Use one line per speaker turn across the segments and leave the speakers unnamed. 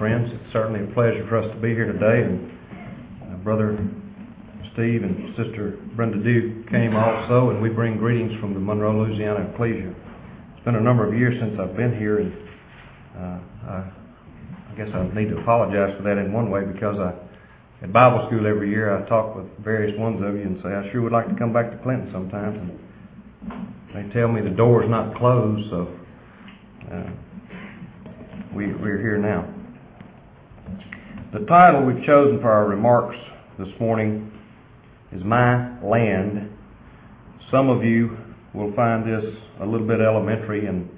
Friends, it's certainly a pleasure for us to be here today, and uh, Brother Steve and Sister Brenda Duke came also, and we bring greetings from the Monroe, Louisiana Ecclesia. It's been a number of years since I've been here, and uh, I, I guess I need to apologize for that in one way because I, at Bible school every year, I talk with various ones of you and say I sure would like to come back to Clinton sometimes, and they tell me the door's not closed, so uh, we, we're here now. The title we've chosen for our remarks this morning is My Land. Some of you will find this a little bit elementary and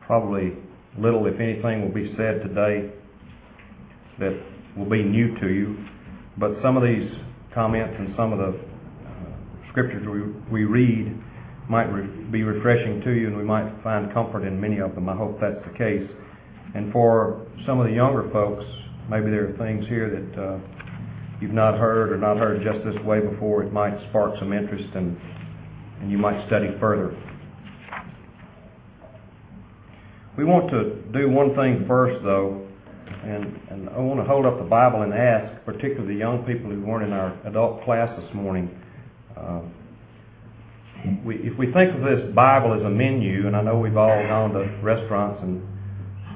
probably little, if anything, will be said today that will be new to you. But some of these comments and some of the uh, scriptures we, we read might re- be refreshing to you and we might find comfort in many of them. I hope that's the case. And for some of the younger folks, maybe there are things here that uh, you've not heard or not heard just this way before. It might spark some interest and, and you might study further. We want to do one thing first, though, and, and I want to hold up the Bible and ask, particularly the young people who weren't in our adult class this morning. Uh, we, if we think of this Bible as a menu, and I know we've all gone to restaurants and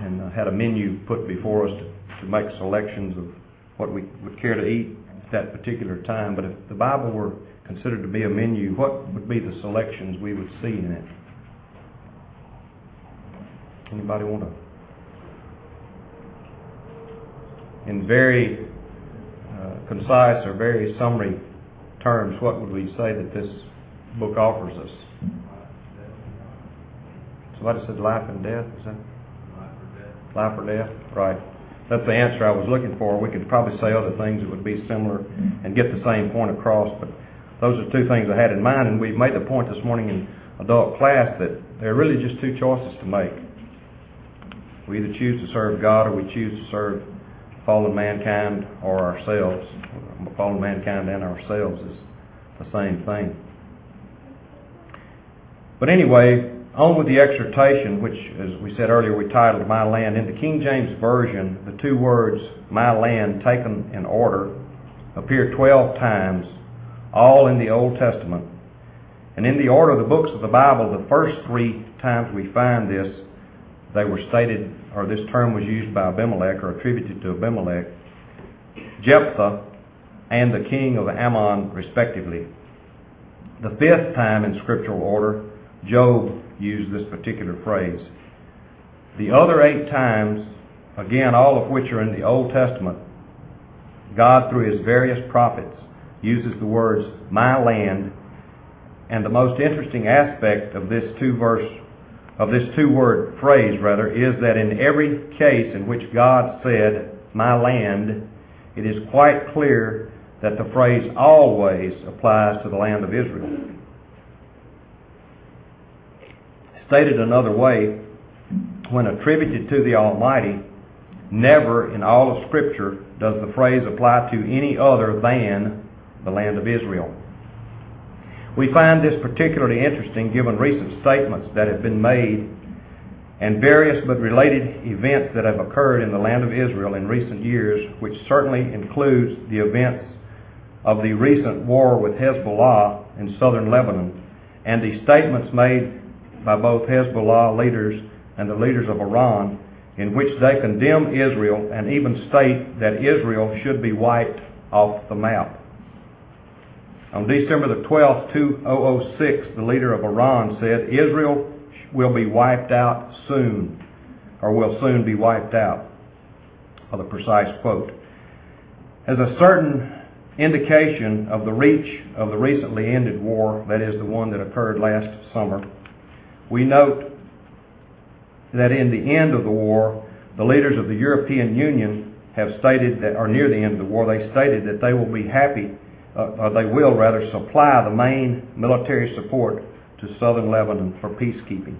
and had a menu put before us to to make selections of what we would care to eat at that particular time. But if the Bible were considered to be a menu, what would be the selections we would see in it? Anybody want to? In very uh, concise or very summary terms, what would we say that this book offers us? Somebody said life and death. Is that life or death? Right that's the answer I was looking for. We could probably say other things that would be similar and get the same point across, but those are two things I had in mind, and we've made the point this morning in adult class that there are really just two choices to make. We either choose to serve God or we choose to serve fallen mankind or ourselves. Fallen mankind and ourselves is the same thing. But anyway, on with the exhortation, which, as we said earlier, we titled My Land. In the King James Version, the two words, My Land, taken in order, appear 12 times, all in the Old Testament. And in the order of the books of the Bible, the first three times we find this, they were stated, or this term was used by Abimelech, or attributed to Abimelech, Jephthah, and the king of Ammon, respectively. The fifth time in scriptural order, Job used this particular phrase. The other eight times, again, all of which are in the Old Testament, God, through his various prophets, uses the words, my land. And the most interesting aspect of this two verse, of this two word phrase rather, is that in every case in which God said, my land, it is quite clear that the phrase always applies to the land of Israel. Stated another way, when attributed to the Almighty, never in all of Scripture does the phrase apply to any other than the land of Israel. We find this particularly interesting given recent statements that have been made and various but related events that have occurred in the land of Israel in recent years, which certainly includes the events of the recent war with Hezbollah in southern Lebanon and the statements made by both Hezbollah leaders and the leaders of Iran, in which they condemn Israel and even state that Israel should be wiped off the map. On December the 12th, 2006, the leader of Iran said, Israel will be wiped out soon, or will soon be wiped out, for the precise quote. As a certain indication of the reach of the recently ended war, that is the one that occurred last summer, we note that in the end of the war, the leaders of the European Union have stated that, or near the end of the war, they stated that they will be happy, uh, or they will rather, supply the main military support to southern Lebanon for peacekeeping.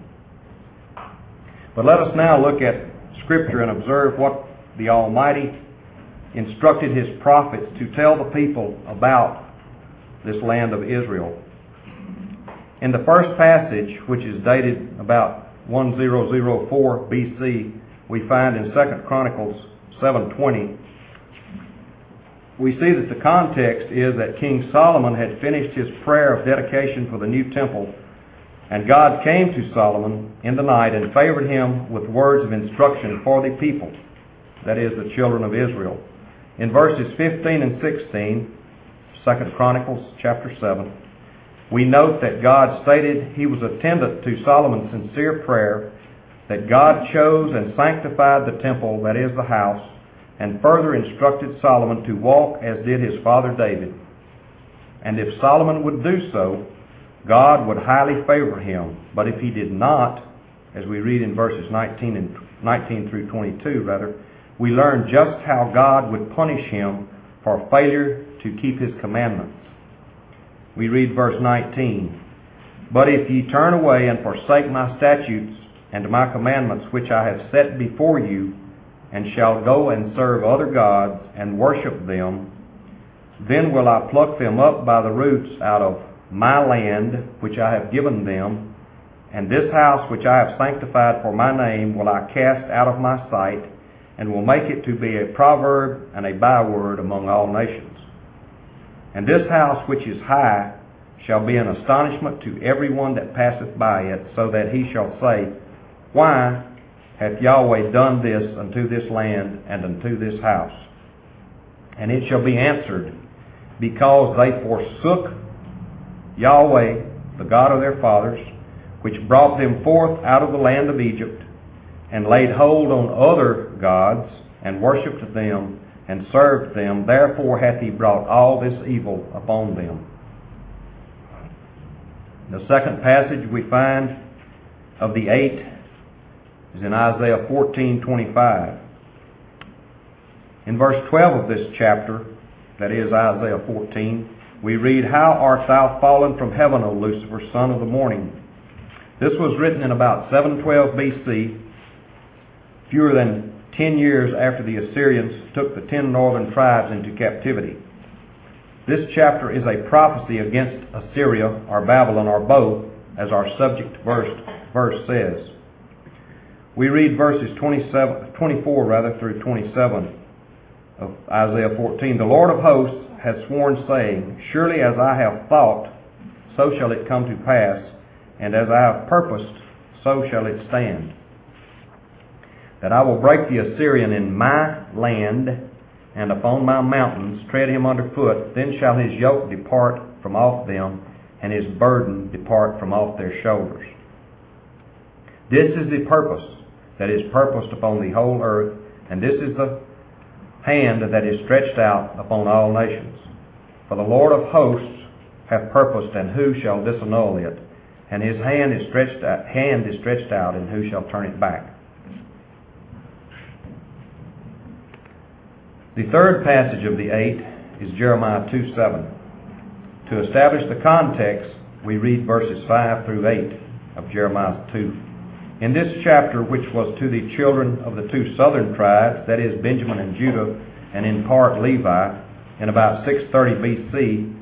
But let us now look at Scripture and observe what the Almighty instructed His prophets to tell the people about this land of Israel. In the first passage, which is dated about 1004 BC, we find in 2 Chronicles 7.20, we see that the context is that King Solomon had finished his prayer of dedication for the new temple, and God came to Solomon in the night and favored him with words of instruction for the people, that is, the children of Israel. In verses 15 and 16, 2 Chronicles chapter 7, we note that God stated he was attendant to Solomon's sincere prayer, that God chose and sanctified the temple, that is, the house, and further instructed Solomon to walk as did his father David. And if Solomon would do so, God would highly favor him. But if he did not, as we read in verses 19 and 19 through 22, rather, we learn just how God would punish him for failure to keep his commandments. We read verse 19, But if ye turn away and forsake my statutes and my commandments which I have set before you, and shall go and serve other gods and worship them, then will I pluck them up by the roots out of my land which I have given them, and this house which I have sanctified for my name will I cast out of my sight, and will make it to be a proverb and a byword among all nations. And this house which is high shall be an astonishment to every one that passeth by it, so that he shall say, Why hath Yahweh done this unto this land and unto this house? And it shall be answered, Because they forsook Yahweh, the God of their fathers, which brought them forth out of the land of Egypt, and laid hold on other gods, and worshipped them, and served them. Therefore hath he brought all this evil upon them. The second passage we find of the eight is in Isaiah 14:25. In verse 12 of this chapter, that is Isaiah 14, we read, How art thou fallen from heaven, O Lucifer, son of the morning? This was written in about 712 BC, fewer than ten years after the Assyrians took the ten northern tribes into captivity. This chapter is a prophecy against Assyria or Babylon or both, as our subject verse, verse says. We read verses 27, 24 rather through 27 of Isaiah 14. The Lord of hosts has sworn, saying, Surely as I have thought, so shall it come to pass, and as I have purposed, so shall it stand. That I will break the Assyrian in my land, and upon my mountains tread him under foot. Then shall his yoke depart from off them, and his burden depart from off their shoulders. This is the purpose that is purposed upon the whole earth, and this is the hand that is stretched out upon all nations. For the Lord of hosts hath purposed, and who shall disannul it? And his hand is stretched out, hand is stretched out, and who shall turn it back? The third passage of the eight is Jeremiah 2 7. To establish the context, we read verses 5 through 8 of Jeremiah 2. In this chapter, which was to the children of the two southern tribes, that is, Benjamin and Judah, and in part Levi, in about 630 BC,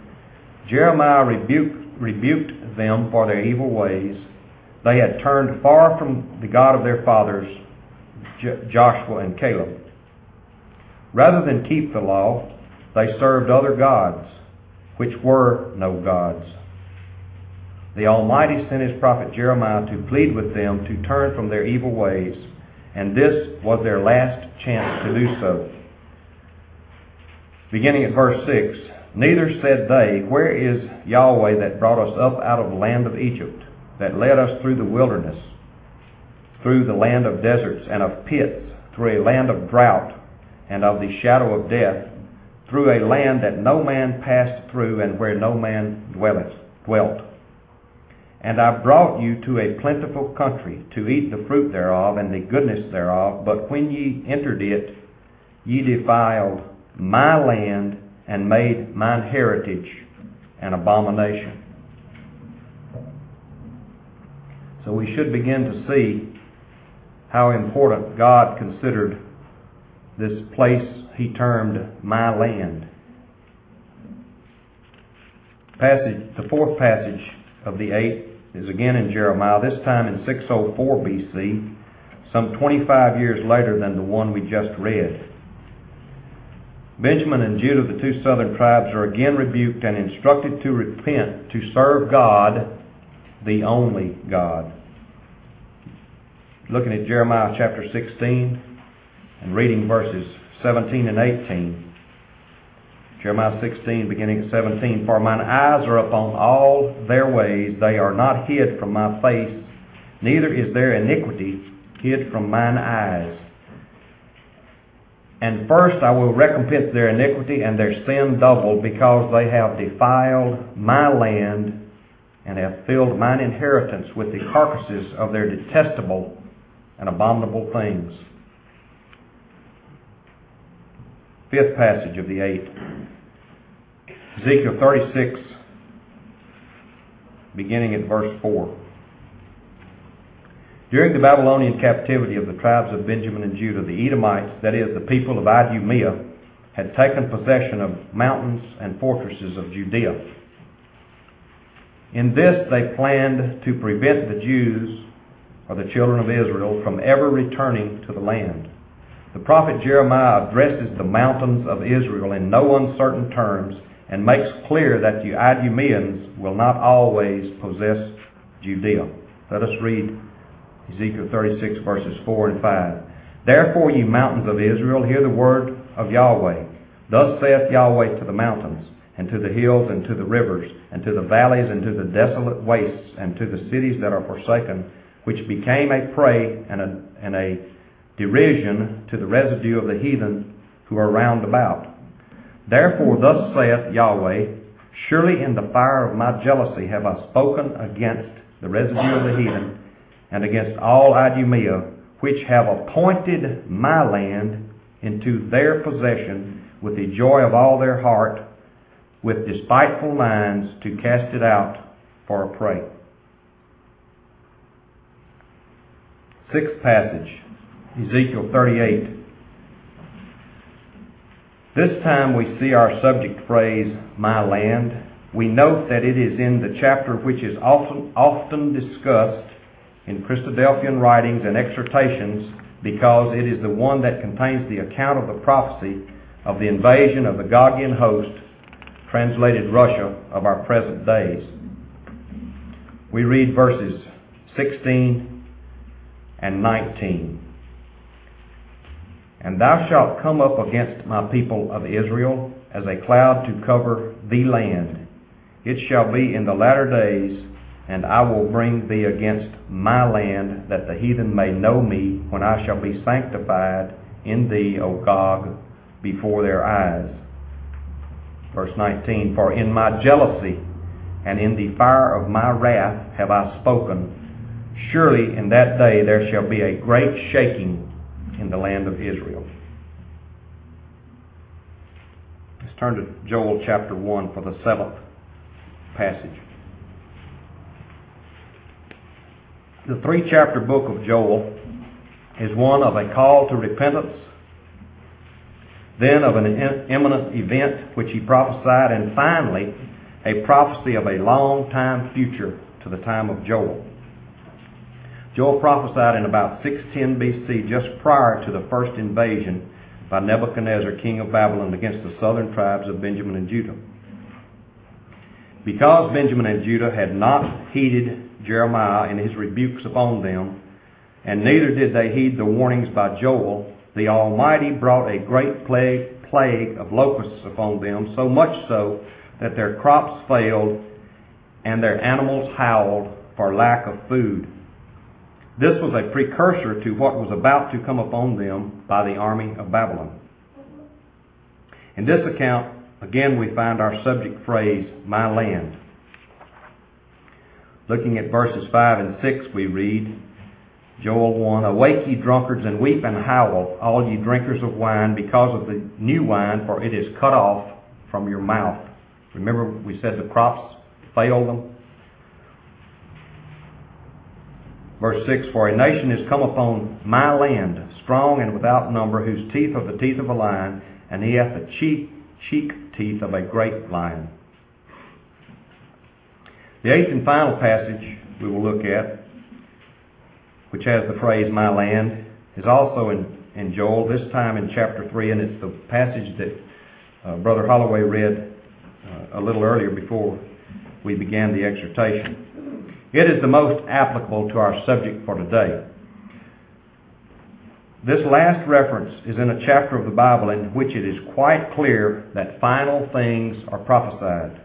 Jeremiah rebuked, rebuked them for their evil ways. They had turned far from the God of their fathers, Joshua and Caleb. Rather than keep the law, they served other gods, which were no gods. The Almighty sent his prophet Jeremiah to plead with them to turn from their evil ways, and this was their last chance to do so. Beginning at verse 6, Neither said they, Where is Yahweh that brought us up out of the land of Egypt, that led us through the wilderness, through the land of deserts and of pits, through a land of drought and of the shadow of death, through a land that no man passed through and where no man dwelleth, dwelt. And I brought you to a plentiful country to eat the fruit thereof and the goodness thereof. But when ye entered it, ye defiled my land and made mine heritage an abomination. So we should begin to see how important God considered this place he termed my land. Passage, the fourth passage of the eight is again in Jeremiah, this time in 604 BC. some 25 years later than the one we just read. Benjamin and Judah, the two southern tribes, are again rebuked and instructed to repent, to serve God, the only God. Looking at Jeremiah chapter 16 and reading verses 17 and 18. Jeremiah 16, beginning at 17. For mine eyes are upon all their ways, they are not hid from my face, neither is their iniquity hid from mine eyes. And first I will recompense their iniquity and their sin double, because they have defiled my land and have filled mine inheritance with the carcasses of their detestable and abominable things. Fifth passage of the eight. Ezekiel 36, beginning at verse 4. During the Babylonian captivity of the tribes of Benjamin and Judah, the Edomites, that is, the people of Idumea, had taken possession of mountains and fortresses of Judea. In this they planned to prevent the Jews, or the children of Israel, from ever returning to the land. The prophet Jeremiah addresses the mountains of Israel in no uncertain terms and makes clear that the Idumeans will not always possess Judea. Let us read Ezekiel 36 verses 4 and 5. Therefore, ye mountains of Israel, hear the word of Yahweh. Thus saith Yahweh to the mountains, and to the hills, and to the rivers, and to the valleys, and to the desolate wastes, and to the cities that are forsaken, which became a prey and a, and a derision to the residue of the heathen who are round about. Therefore, thus saith Yahweh, Surely in the fire of my jealousy have I spoken against the residue of the heathen, and against all Idumea, which have appointed my land into their possession with the joy of all their heart, with despiteful minds to cast it out for a prey. Sixth passage, Ezekiel 38. This time we see our subject phrase, my land. We note that it is in the chapter which is often, often discussed in Christadelphian writings and exhortations because it is the one that contains the account of the prophecy of the invasion of the Gogian host, translated Russia, of our present days. We read verses 16 and 19. And thou shalt come up against my people of Israel as a cloud to cover the land. It shall be in the latter days and I will bring thee against my land, that the heathen may know me, when I shall be sanctified in thee, O Gog, before their eyes. Verse 19, For in my jealousy and in the fire of my wrath have I spoken. Surely in that day there shall be a great shaking in the land of Israel. Let's turn to Joel chapter 1 for the seventh passage. The three chapter book of Joel is one of a call to repentance, then of an imminent event which he prophesied, and finally a prophecy of a long time future to the time of Joel. Joel prophesied in about 610 BC, just prior to the first invasion by Nebuchadnezzar, king of Babylon, against the southern tribes of Benjamin and Judah. Because Benjamin and Judah had not heeded Jeremiah and his rebukes upon them, and neither did they heed the warnings by Joel, the Almighty brought a great plague, plague of locusts upon them, so much so that their crops failed and their animals howled for lack of food. This was a precursor to what was about to come upon them by the army of Babylon. In this account, again we find our subject phrase, my land. Looking at verses 5 and 6, we read, Joel 1, Awake ye drunkards and weep and howl, all ye drinkers of wine, because of the new wine, for it is cut off from your mouth. Remember we said the crops failed them? Verse 6, For a nation is come upon my land, strong and without number, whose teeth are the teeth of a lion, and he hath the cheek, cheek teeth of a great lion. The eighth and final passage we will look at, which has the phrase, my land, is also in, in Joel, this time in chapter 3, and it's the passage that uh, Brother Holloway read uh, a little earlier before we began the exhortation. It is the most applicable to our subject for today. This last reference is in a chapter of the Bible in which it is quite clear that final things are prophesied.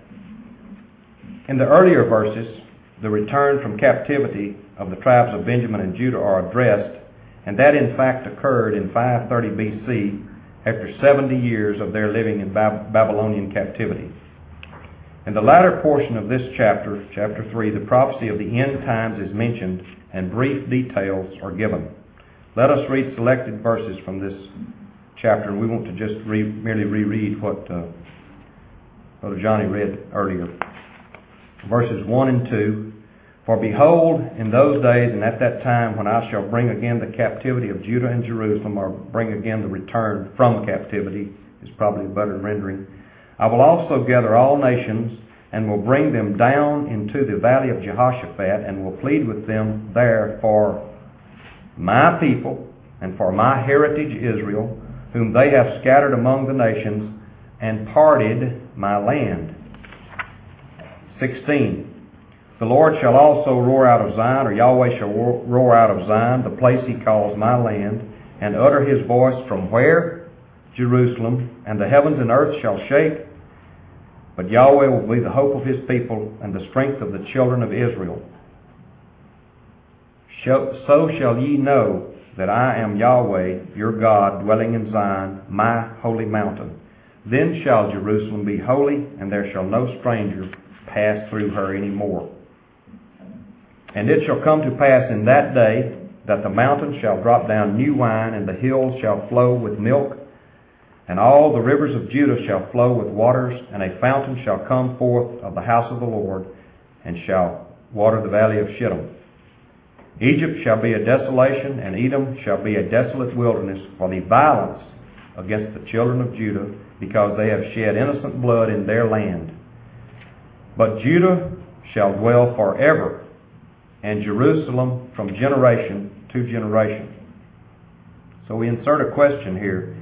In the earlier verses, the return from captivity of the tribes of Benjamin and Judah are addressed, and that in fact occurred in 530 BC after 70 years of their living in Babylonian captivity. In the latter portion of this chapter, chapter 3, the prophecy of the end times is mentioned and brief details are given. Let us read selected verses from this chapter, and we want to just re- merely reread what uh, Brother Johnny read earlier. Verses 1 and 2. For behold, in those days and at that time when I shall bring again the captivity of Judah and Jerusalem, or bring again the return from captivity, is probably a better rendering, I will also gather all nations and will bring them down into the valley of Jehoshaphat and will plead with them there for my people and for my heritage Israel, whom they have scattered among the nations and parted my land. 16. The Lord shall also roar out of Zion, or Yahweh shall roar out of Zion, the place he calls my land, and utter his voice from where? Jerusalem, and the heavens and earth shall shake. But Yahweh will be the hope of his people and the strength of the children of Israel. So shall ye know that I am Yahweh, your God, dwelling in Zion, my holy mountain. Then shall Jerusalem be holy, and there shall no stranger pass through her any more. And it shall come to pass in that day that the mountains shall drop down new wine, and the hills shall flow with milk, and all the rivers of Judah shall flow with waters, and a fountain shall come forth of the house of the Lord, and shall water the valley of Shittim. Egypt shall be a desolation, and Edom shall be a desolate wilderness for the violence against the children of Judah, because they have shed innocent blood in their land. But Judah shall dwell forever, and Jerusalem from generation to generation. So we insert a question here.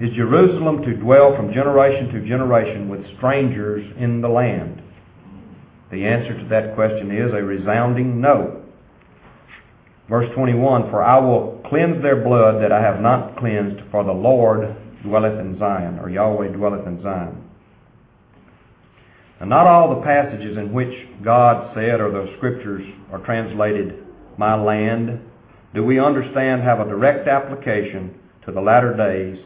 Is Jerusalem to dwell from generation to generation with strangers in the land? The answer to that question is a resounding no. Verse 21, For I will cleanse their blood that I have not cleansed, for the Lord dwelleth in Zion, or Yahweh dwelleth in Zion. And not all the passages in which God said or the scriptures are translated, my land, do we understand have a direct application to the latter days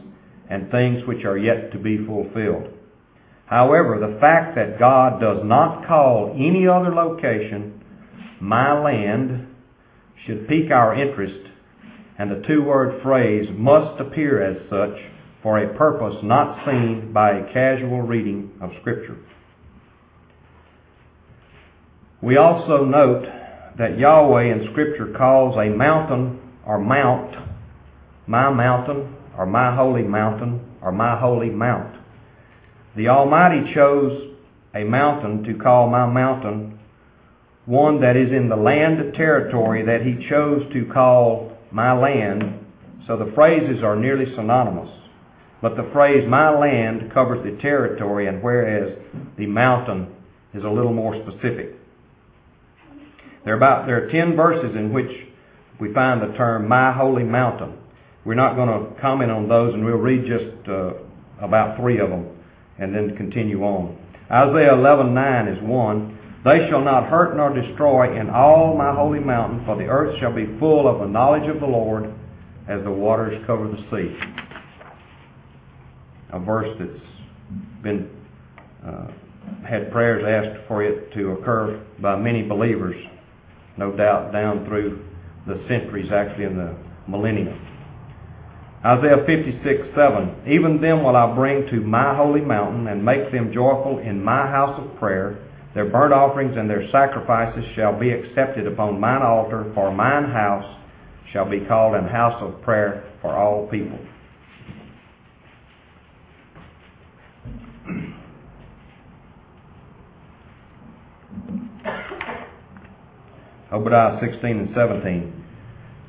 and things which are yet to be fulfilled. However, the fact that God does not call any other location my land should pique our interest, and the two-word phrase must appear as such for a purpose not seen by a casual reading of Scripture. We also note that Yahweh in Scripture calls a mountain or mount my mountain or my holy mountain or my holy mount. The Almighty chose a mountain to call my mountain one that is in the land of territory that he chose to call my land. So the phrases are nearly synonymous. But the phrase my land covers the territory and whereas the mountain is a little more specific. There are about there are ten verses in which we find the term my holy mountain. We're not going to comment on those and we'll read just uh, about three of them and then continue on. Isaiah 11:9 is one. They shall not hurt nor destroy in all my holy mountain, for the earth shall be full of the knowledge of the Lord as the waters cover the sea. A verse that's been uh, had prayers asked for it to occur by many believers, no doubt down through the centuries, actually in the millennium. Isaiah 56, 7. Even them will I bring to my holy mountain and make them joyful in my house of prayer. Their burnt offerings and their sacrifices shall be accepted upon mine altar, for mine house shall be called an house of prayer for all people. Obadiah 16 and 17.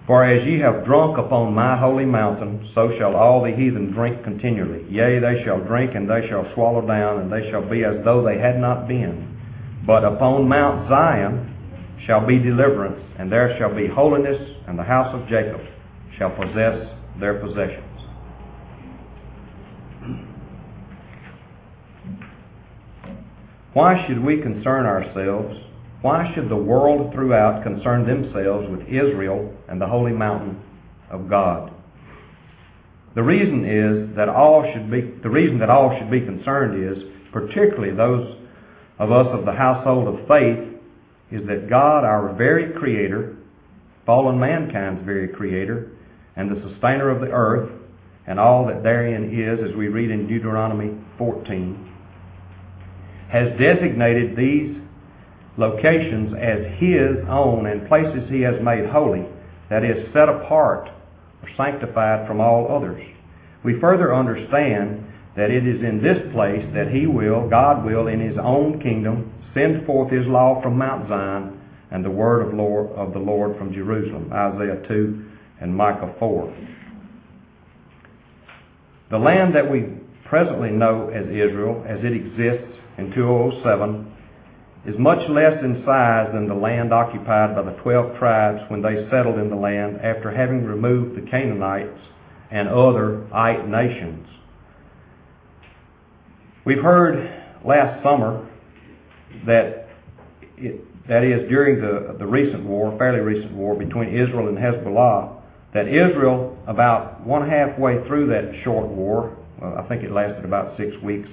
For as ye have drunk upon my holy mountain, so shall all the heathen drink continually. Yea, they shall drink, and they shall swallow down, and they shall be as though they had not been. But upon Mount Zion shall be deliverance, and there shall be holiness, and the house of Jacob shall possess their possessions. Why should we concern ourselves? Why should the world throughout concern themselves with Israel and the holy mountain of God? The reason is that all should be the reason that all should be concerned is, particularly those of us of the household of faith, is that God, our very creator, fallen mankind's very creator, and the sustainer of the earth, and all that therein is, as we read in Deuteronomy 14, has designated these locations as His own and places He has made holy, that is, set apart or sanctified from all others. We further understand that it is in this place that He will, God will, in His own kingdom, send forth His law from Mount Zion and the word of, Lord, of the Lord from Jerusalem. Isaiah 2 and Micah 4. The land that we presently know as Israel, as it exists in 2007, is much less in size than the land occupied by the 12 tribes when they settled in the land after having removed the Canaanites and other Ite nations. We've heard last summer that it, that is during the, the recent war, fairly recent war between Israel and Hezbollah, that Israel, about one halfway through that short war, well, I think it lasted about six weeks,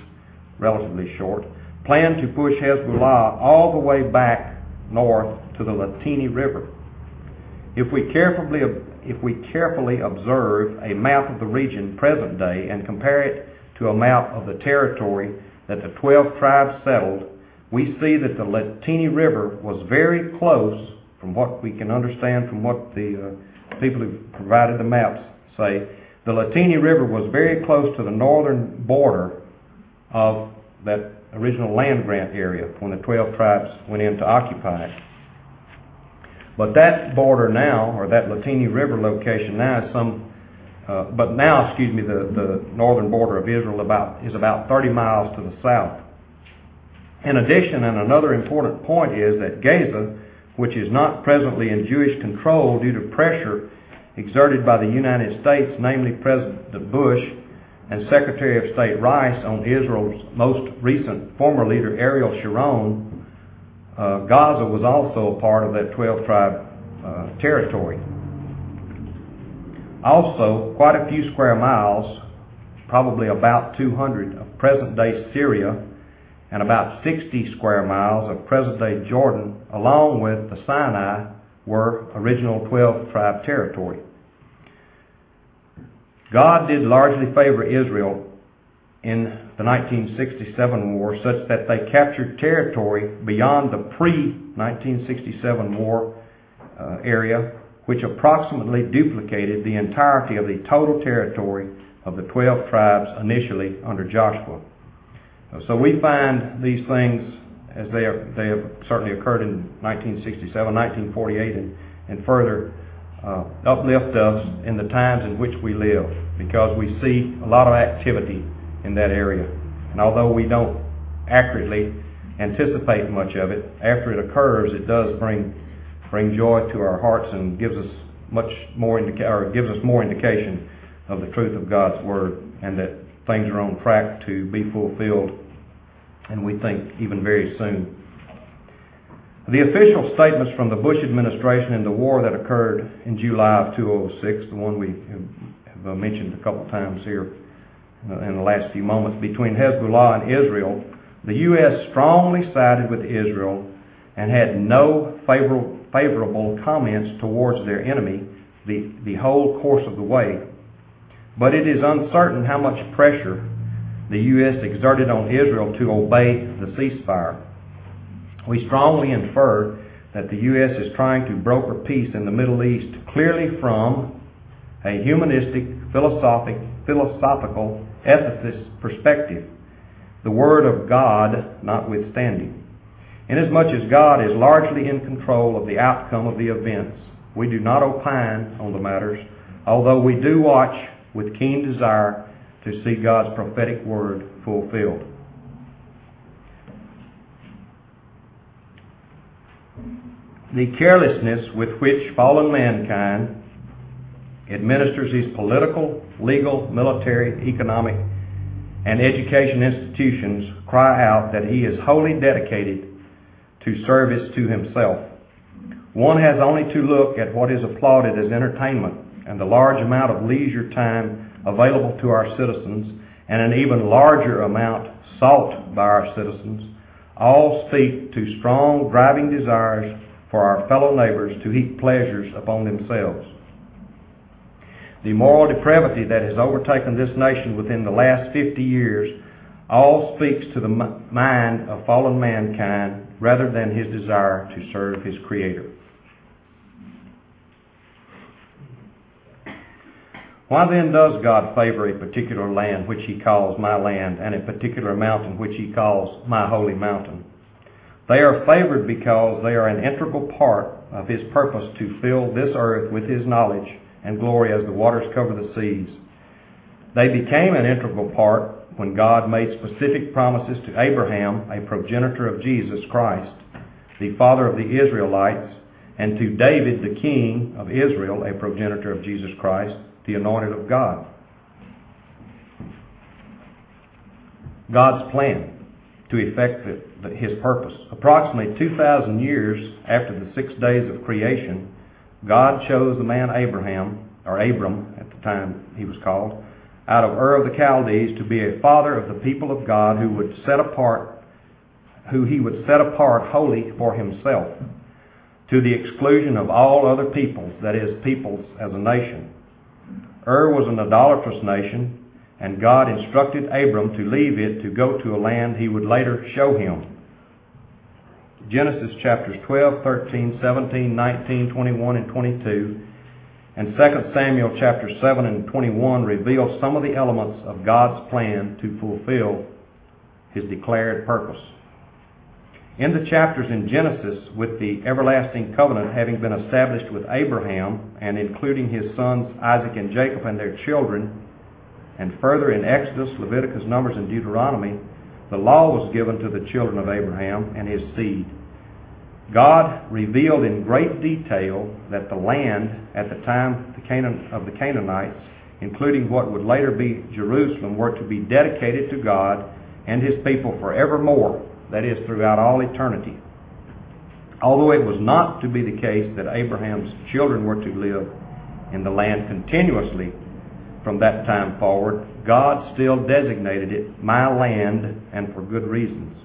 relatively short, planned to push Hezbollah all the way back north to the Litani River. If we carefully, if we carefully observe a map of the region present day and compare it to a map of the territory that the 12 tribes settled, we see that the Litani River was very close, from what we can understand from what the uh, people who provided the maps say, the Litani River was very close to the northern border of that original land grant area when the 12 tribes went in to occupy it. But that border now, or that Litani River location now is some, uh, but now, excuse me, the, the northern border of Israel about is about 30 miles to the south. In addition, and another important point is that Gaza, which is not presently in Jewish control due to pressure exerted by the United States, namely President Bush and Secretary of State Rice on Israel's most recent former leader Ariel Sharon, uh, Gaza was also a part of that 12 tribe uh, territory. Also, quite a few square miles, probably about 200 of present day Syria, and about 60 square miles of present day Jordan, along with the Sinai, were original 12 tribe territory. God did largely favor Israel in the 1967 war such that they captured territory beyond the pre-1967 war uh, area which approximately duplicated the entirety of the total territory of the 12 tribes initially under Joshua. So we find these things as they, are, they have certainly occurred in 1967, 1948, and, and further uh, uplift us in the times in which we live because we see a lot of activity in that area. And although we don't accurately anticipate much of it, after it occurs, it does bring bring joy to our hearts and gives us much more indica- or gives us more indication of the truth of God's word and that things are on track to be fulfilled and we think even very soon. The official statements from the Bush administration in the war that occurred in July of 2006, the one we have uh, mentioned a couple times here in the last few moments, between Hezbollah and Israel, the U.S. strongly sided with Israel and had no favorable, favorable comments towards their enemy the, the whole course of the way. But it is uncertain how much pressure the U.S. exerted on Israel to obey the ceasefire. We strongly infer that the U.S. is trying to broker peace in the Middle East clearly from a humanistic, philosophic, philosophical, ethicist perspective, the Word of God notwithstanding. Inasmuch as God is largely in control of the outcome of the events, we do not opine on the matters, although we do watch with keen desire to see God's prophetic word fulfilled. The carelessness with which fallen mankind administers his political, legal, military, economic, and education institutions cry out that he is wholly dedicated to service to himself. One has only to look at what is applauded as entertainment and the large amount of leisure time available to our citizens and an even larger amount sought by our citizens all speak to strong driving desires for our fellow neighbors to heap pleasures upon themselves. The moral depravity that has overtaken this nation within the last 50 years all speaks to the mind of fallen mankind rather than his desire to serve his Creator. Why then does God favor a particular land which he calls my land and a particular mountain which he calls my holy mountain? They are favored because they are an integral part of his purpose to fill this earth with his knowledge and glory as the waters cover the seas. They became an integral part when God made specific promises to Abraham, a progenitor of Jesus Christ, the father of the Israelites, and to David, the king of Israel, a progenitor of Jesus Christ, the anointed of God. God's plan to effect his purpose. Approximately 2,000 years after the six days of creation, God chose the man Abraham, or Abram at the time he was called, out of Ur of the Chaldees to be a father of the people of God who would set apart, who he would set apart wholly for himself, to the exclusion of all other peoples, that is, peoples as a nation. Ur was an idolatrous nation, and God instructed Abram to leave it to go to a land he would later show him. Genesis chapters 12, 13, 17, 19, 21, and 22, and 2 Samuel chapter 7 and 21 reveal some of the elements of God's plan to fulfill his declared purpose. In the chapters in Genesis, with the everlasting covenant having been established with Abraham and including his sons Isaac and Jacob and their children, and further in Exodus, Leviticus, Numbers, and Deuteronomy, the law was given to the children of Abraham and his seed. God revealed in great detail that the land at the time of the Canaanites, including what would later be Jerusalem, were to be dedicated to God and his people forevermore that is, throughout all eternity. Although it was not to be the case that Abraham's children were to live in the land continuously from that time forward, God still designated it my land and for good reasons.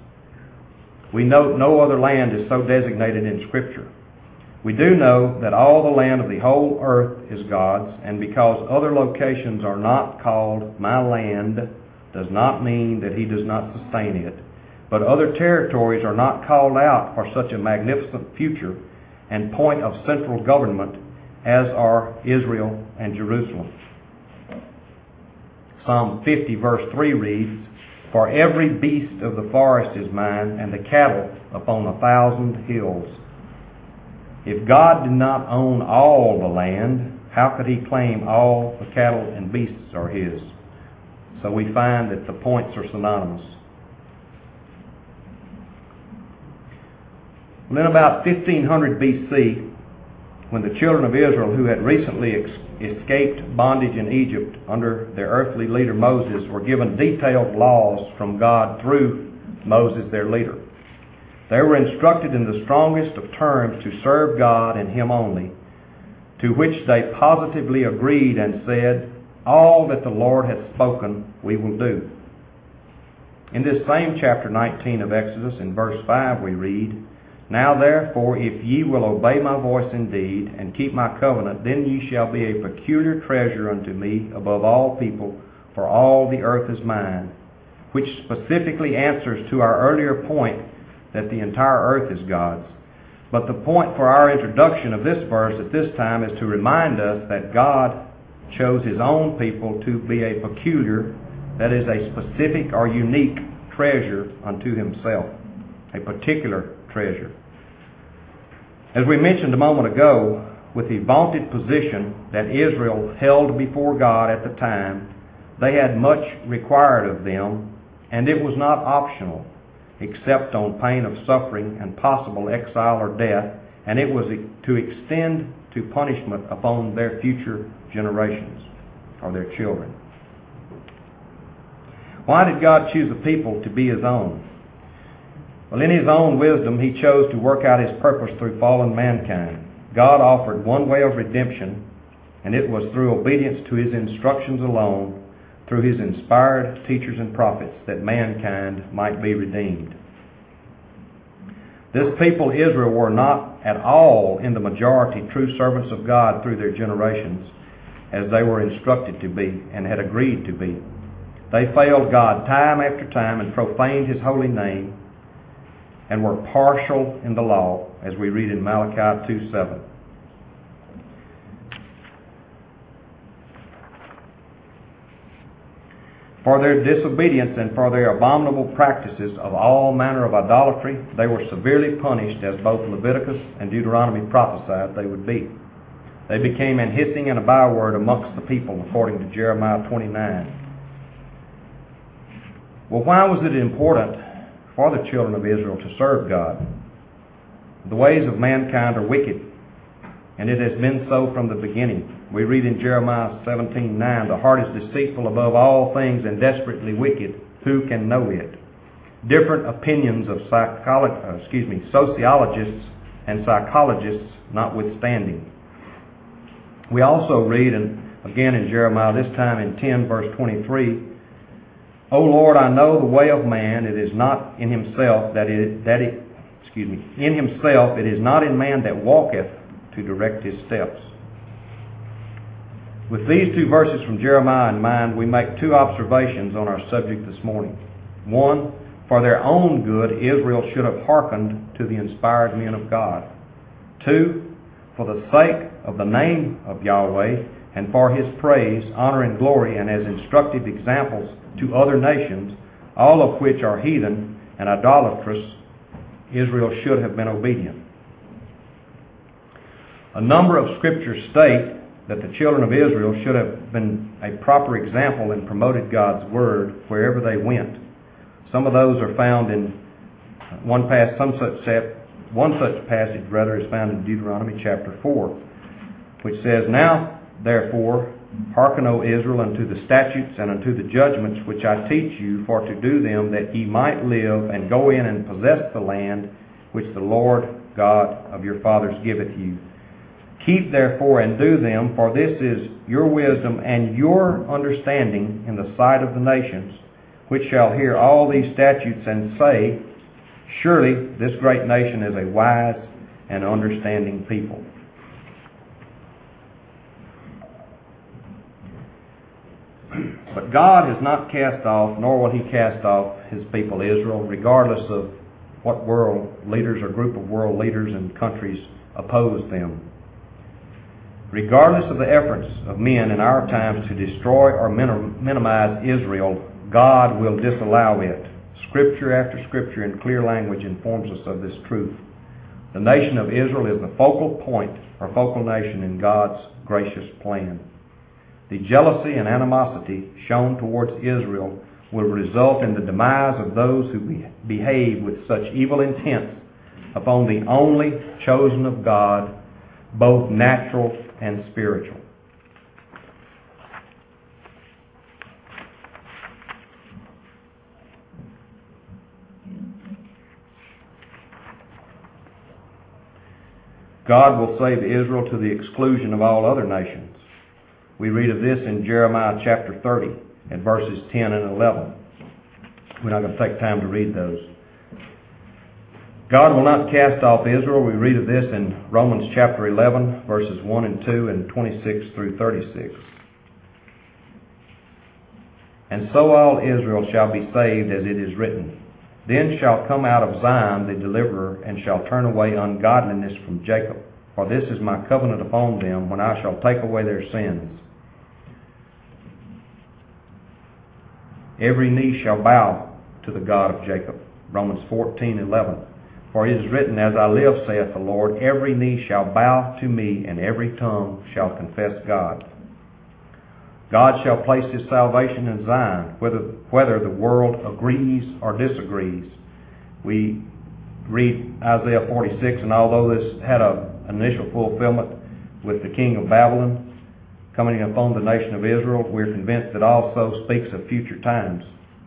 We know no other land is so designated in Scripture. We do know that all the land of the whole earth is God's, and because other locations are not called my land does not mean that He does not sustain it but other territories are not called out for such a magnificent future and point of central government as are Israel and Jerusalem. Psalm 50 verse 3 reads, For every beast of the forest is mine, and the cattle upon a thousand hills. If God did not own all the land, how could he claim all the cattle and beasts are his? So we find that the points are synonymous. In about 1500 BC, when the children of Israel who had recently ex- escaped bondage in Egypt under their earthly leader Moses were given detailed laws from God through Moses, their leader. They were instructed in the strongest of terms to serve God and Him only, to which they positively agreed and said, All that the Lord hath spoken, we will do. In this same chapter 19 of Exodus, in verse 5, we read, now therefore, if ye will obey my voice indeed, and keep my covenant, then ye shall be a peculiar treasure unto me above all people, for all the earth is mine. Which specifically answers to our earlier point that the entire earth is God's. But the point for our introduction of this verse at this time is to remind us that God chose his own people to be a peculiar, that is, a specific or unique treasure unto himself. A particular treasure. As we mentioned a moment ago, with the vaunted position that Israel held before God at the time, they had much required of them, and it was not optional, except on pain of suffering and possible exile or death, and it was to extend to punishment upon their future generations or their children. Why did God choose a people to be His own? Well, in His own wisdom, He chose to work out His purpose through fallen mankind. God offered one way of redemption, and it was through obedience to His instructions alone, through His inspired teachers and prophets, that mankind might be redeemed. This people, Israel, were not at all in the majority true servants of God through their generations, as they were instructed to be and had agreed to be. They failed God time after time and profaned His holy name and were partial in the law, as we read in Malachi 2 7. For their disobedience and for their abominable practices of all manner of idolatry, they were severely punished, as both Leviticus and Deuteronomy prophesied they would be. They became an hissing and a byword amongst the people, according to Jeremiah 29. Well, why was it important for the children of Israel to serve God? The ways of mankind are wicked, and it has been so from the beginning. We read in Jeremiah 17:9, "The heart is deceitful above all things and desperately wicked. Who can know it?" Different opinions of uh, excuse me, sociologists and psychologists notwithstanding. We also read, and again in Jeremiah, this time in 10 verse 23, O Lord, I know the way of man, it is not in himself that it, that it, excuse me, in himself it is not in man that walketh to direct his steps. With these two verses from Jeremiah in mind, we make two observations on our subject this morning. One, for their own good, Israel should have hearkened to the inspired men of God. Two, for the sake of the name of Yahweh and for his praise, honor, and glory, and as instructive examples to other nations, all of which are heathen and idolatrous, Israel should have been obedient. A number of scriptures state that the children of Israel should have been a proper example and promoted God's word wherever they went. Some of those are found in one passage, some such one such passage rather is found in Deuteronomy chapter 4, which says, Now therefore hearken, O Israel, unto the statutes and unto the judgments which I teach you, for to do them that ye might live and go in and possess the land which the Lord God of your fathers giveth you. Keep therefore and do them, for this is your wisdom and your understanding in the sight of the nations, which shall hear all these statutes and say, Surely this great nation is a wise and understanding people. But God has not cast off, nor will He cast off His people Israel, regardless of what world leaders or group of world leaders and countries oppose them. Regardless of the efforts of men in our times to destroy or minimize Israel, God will disallow it. Scripture after scripture in clear language informs us of this truth. The nation of Israel is the focal point or focal nation in God's gracious plan. The jealousy and animosity shown towards Israel will result in the demise of those who behave with such evil intent upon the only chosen of God, both natural and spiritual. God will save Israel to the exclusion of all other nations. We read of this in Jeremiah chapter 30 at verses 10 and 11. We're not going to take time to read those. God will not cast off Israel. We read of this in Romans chapter 11, verses 1 and 2 and 26 through 36. And so all Israel shall be saved as it is written. Then shall come out of Zion the deliverer, and shall turn away ungodliness from Jacob. For this is my covenant upon them, when I shall take away their sins. Every knee shall bow to the God of Jacob. Romans 14:11. For it is written, As I live, saith the Lord, every knee shall bow to me, and every tongue shall confess God. God shall place his salvation in Zion, whether, whether the world agrees or disagrees. We read Isaiah 46, and although this had an initial fulfillment with the king of Babylon coming upon the nation of Israel, we're convinced that also speaks of future times.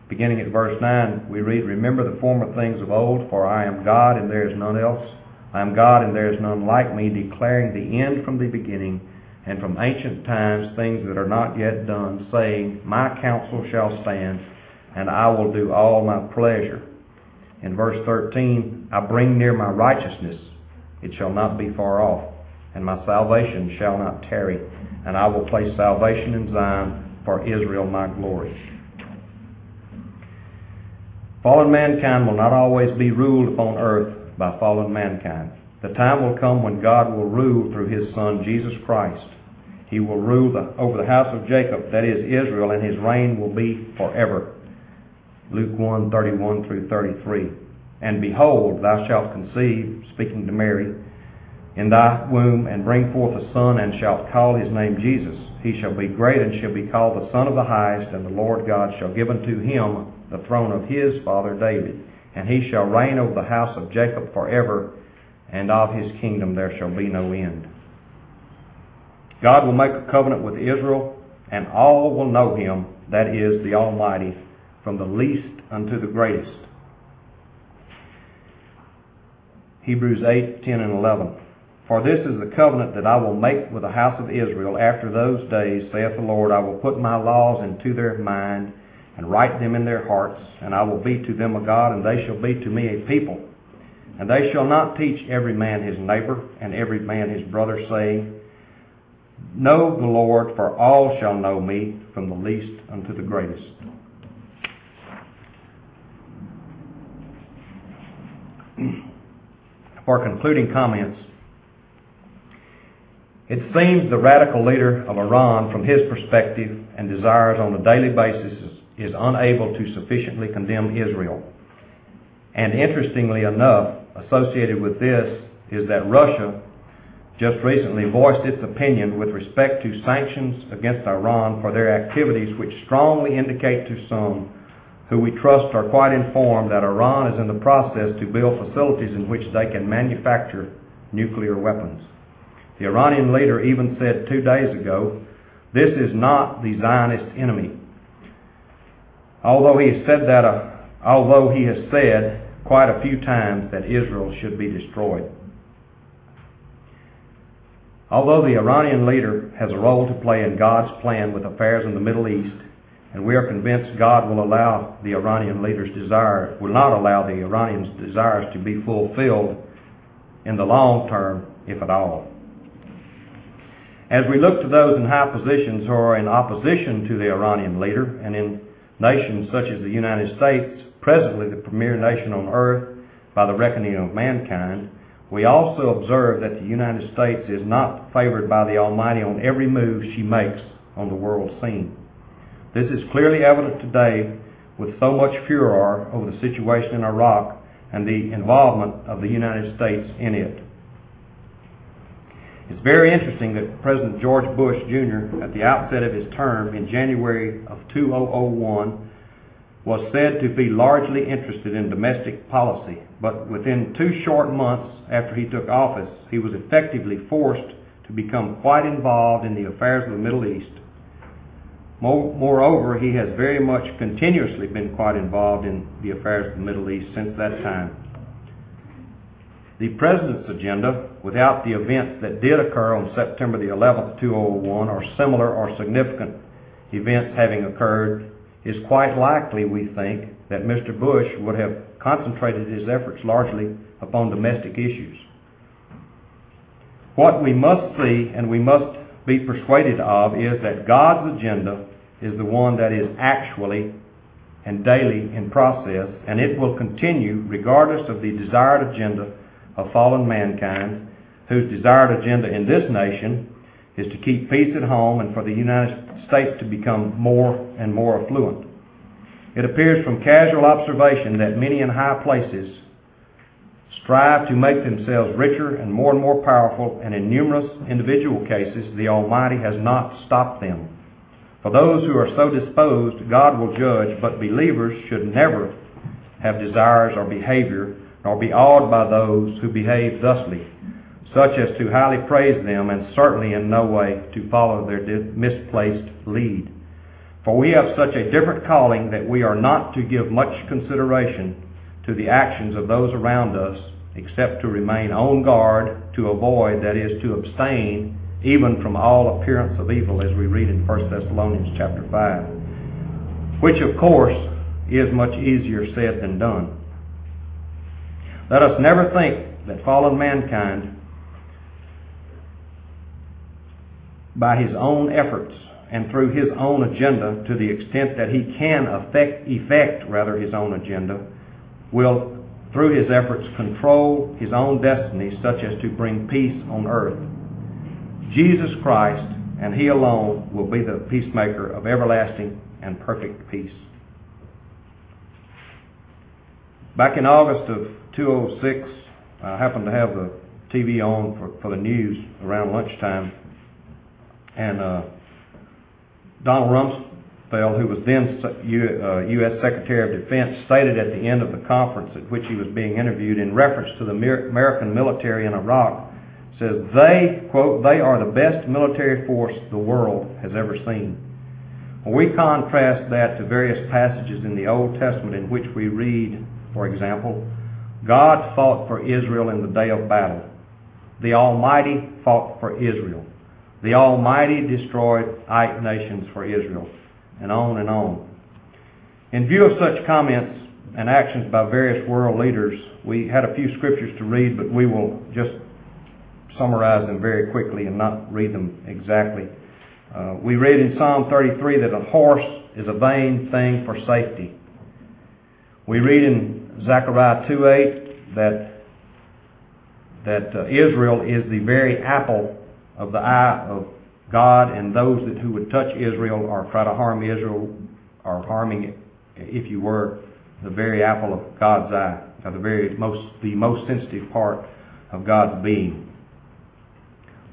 Beginning at verse 9, we read, Remember the former things of old, for I am God and there is none else. I am God and there is none like me, declaring the end from the beginning, and from ancient times things that are not yet done, saying, My counsel shall stand, and I will do all my pleasure. In verse 13, I bring near my righteousness, it shall not be far off, and my salvation shall not tarry, and I will place salvation in Zion for Israel my glory. Fallen mankind will not always be ruled upon earth by fallen mankind. The time will come when God will rule through his Son, Jesus Christ. He will rule the, over the house of Jacob, that is Israel, and his reign will be forever. Luke 1, 31 through 33. And behold, thou shalt conceive, speaking to Mary, in thy womb, and bring forth a son, and shalt call his name Jesus. He shall be great, and shall be called the Son of the Highest, and the Lord God shall give unto him the throne of his father David, and he shall reign over the house of Jacob forever, and of his kingdom there shall be no end. God will make a covenant with Israel, and all will know him, that is, the Almighty, from the least unto the greatest. Hebrews 8, 10, and 11. For this is the covenant that I will make with the house of Israel after those days, saith the Lord, I will put my laws into their mind, and write them in their hearts, and I will be to them a God, and they shall be to me a people. And they shall not teach every man his neighbor, and every man his brother, saying, Know the Lord, for all shall know me, from the least unto the greatest. For concluding comments, it seems the radical leader of Iran, from his perspective and desires on a daily basis, is unable to sufficiently condemn Israel. And interestingly enough, associated with this is that Russia just recently voiced its opinion with respect to sanctions against Iran for their activities, which strongly indicate to some who we trust are quite informed that Iran is in the process to build facilities in which they can manufacture nuclear weapons. The Iranian leader even said two days ago, this is not the Zionist enemy. Although he has said that, uh, although he has said quite a few times that Israel should be destroyed. Although the Iranian leader has a role to play in God's plan with affairs in the Middle East, and we are convinced God will allow the Iranian leader's desire, will not allow the Iranians' desires to be fulfilled in the long term, if at all. As we look to those in high positions who are in opposition to the Iranian leader and in nations such as the United States, presently the premier nation on earth by the reckoning of mankind, we also observe that the United States is not favored by the Almighty on every move she makes on the world scene. This is clearly evident today with so much furor over the situation in Iraq and the involvement of the United States in it. It's very interesting that President George Bush Jr., at the outset of his term in January of 2001, was said to be largely interested in domestic policy, but within two short months after he took office, he was effectively forced to become quite involved in the affairs of the Middle East. Moreover, he has very much continuously been quite involved in the affairs of the Middle East since that time. The President's agenda, without the events that did occur on September the 11th, 2001, or similar or significant events having occurred, is quite likely, we think, that Mr. Bush would have concentrated his efforts largely upon domestic issues. What we must see and we must be persuaded of is that God's agenda is the one that is actually and daily in process, and it will continue regardless of the desired agenda of fallen mankind whose desired agenda in this nation is to keep peace at home and for the United States to become more and more affluent. It appears from casual observation that many in high places strive to make themselves richer and more and more powerful, and in numerous individual cases, the Almighty has not stopped them. For those who are so disposed, God will judge, but believers should never have desires or behavior, nor be awed by those who behave thusly, such as to highly praise them, and certainly in no way to follow their misplaced lead. For we have such a different calling that we are not to give much consideration to the actions of those around us, except to remain on guard, to avoid, that is, to abstain even from all appearance of evil, as we read in 1 Thessalonians chapter 5. Which, of course, is much easier said than done. Let us never think that fallen mankind, by his own efforts and through his own agenda, to the extent that he can affect, effect rather his own agenda, will, through his efforts, control his own destiny such as to bring peace on earth. Jesus Christ and he alone will be the peacemaker of everlasting and perfect peace. Back in August of 2006, I happened to have the TV on for, for the news around lunchtime, and uh, Donald Rumsfeld, who was then U.S. Uh, Secretary of Defense, stated at the end of the conference at which he was being interviewed in reference to the American military in Iraq, says they, quote, they are the best military force the world has ever seen. We contrast that to various passages in the Old Testament in which we read, for example, God fought for Israel in the day of battle. The Almighty fought for Israel. The Almighty destroyed eight nations for Israel. And on and on. In view of such comments and actions by various world leaders, we had a few scriptures to read, but we will just summarize them very quickly and not read them exactly. Uh, we read in Psalm 33 that a horse is a vain thing for safety. We read in Zechariah 2.8 that that uh, Israel is the very apple of the eye of God, and those that who would touch Israel or try to harm Israel are harming, if you were, the very apple of God's eye, or the very most the most sensitive part of God's being.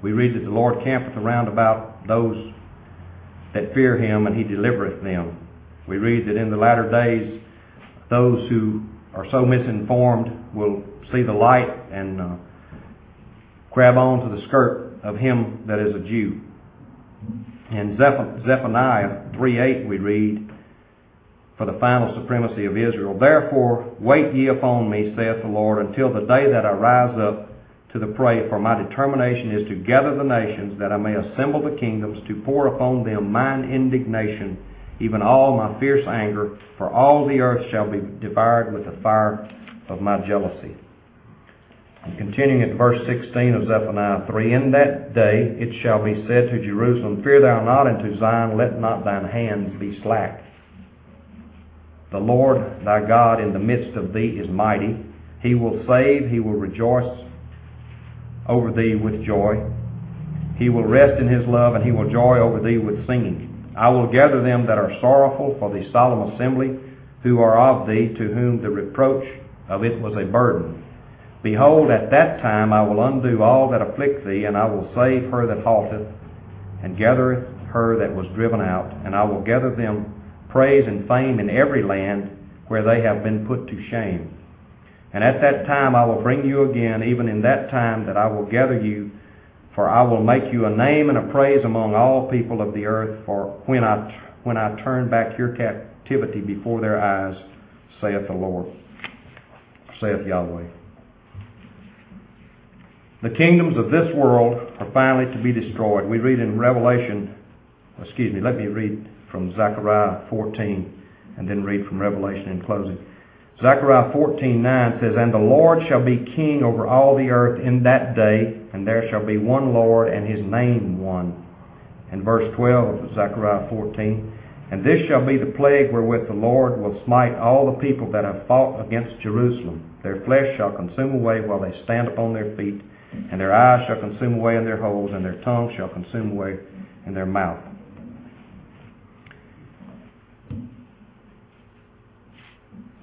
We read that the Lord campeth around about those that fear him, and he delivereth them. We read that in the latter days, those who are so misinformed will see the light and uh, grab on to the skirt of him that is a Jew. In Zephaniah 3.8 we read, for the final supremacy of Israel. Therefore, wait ye upon me, saith the Lord, until the day that I rise up to the prey, for my determination is to gather the nations, that I may assemble the kingdoms, to pour upon them mine indignation, even all my fierce anger, for all the earth shall be devoured with the fire of my jealousy. Continuing at verse 16 of Zephaniah 3, In that day it shall be said to Jerusalem, Fear thou not, and to Zion, let not thine hands be slack. The Lord thy God in the midst of thee is mighty. He will save, he will rejoice over thee with joy. He will rest in his love, and he will joy over thee with singing. I will gather them that are sorrowful for the solemn assembly, who are of thee, to whom the reproach of it was a burden. Behold, at that time I will undo all that afflict thee, and I will save her that halteth, and gathereth her that was driven out, and I will gather them praise and fame in every land where they have been put to shame. And at that time I will bring you again, even in that time that I will gather you, for I will make you a name and a praise among all people of the earth, for when I, when I turn back your captivity before their eyes, saith the Lord, saith Yahweh. The kingdoms of this world are finally to be destroyed. We read in Revelation, excuse me, let me read from Zechariah 14 and then read from Revelation in closing. Zechariah 14:9 says, And the Lord shall be king over all the earth in that day, and there shall be one Lord, and his name one. And verse 12 of Zechariah 14, And this shall be the plague wherewith the Lord will smite all the people that have fought against Jerusalem. Their flesh shall consume away while they stand upon their feet, and their eyes shall consume away in their holes, and their tongue shall consume away in their mouth.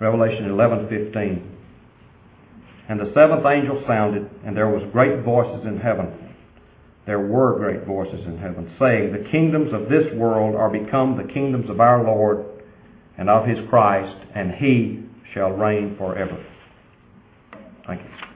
Revelation 11:15. And the seventh angel sounded, and there was great voices in heaven. There were great voices in heaven, saying, The kingdoms of this world are become the kingdoms of our Lord and of his Christ, and he shall reign forever. Thank you.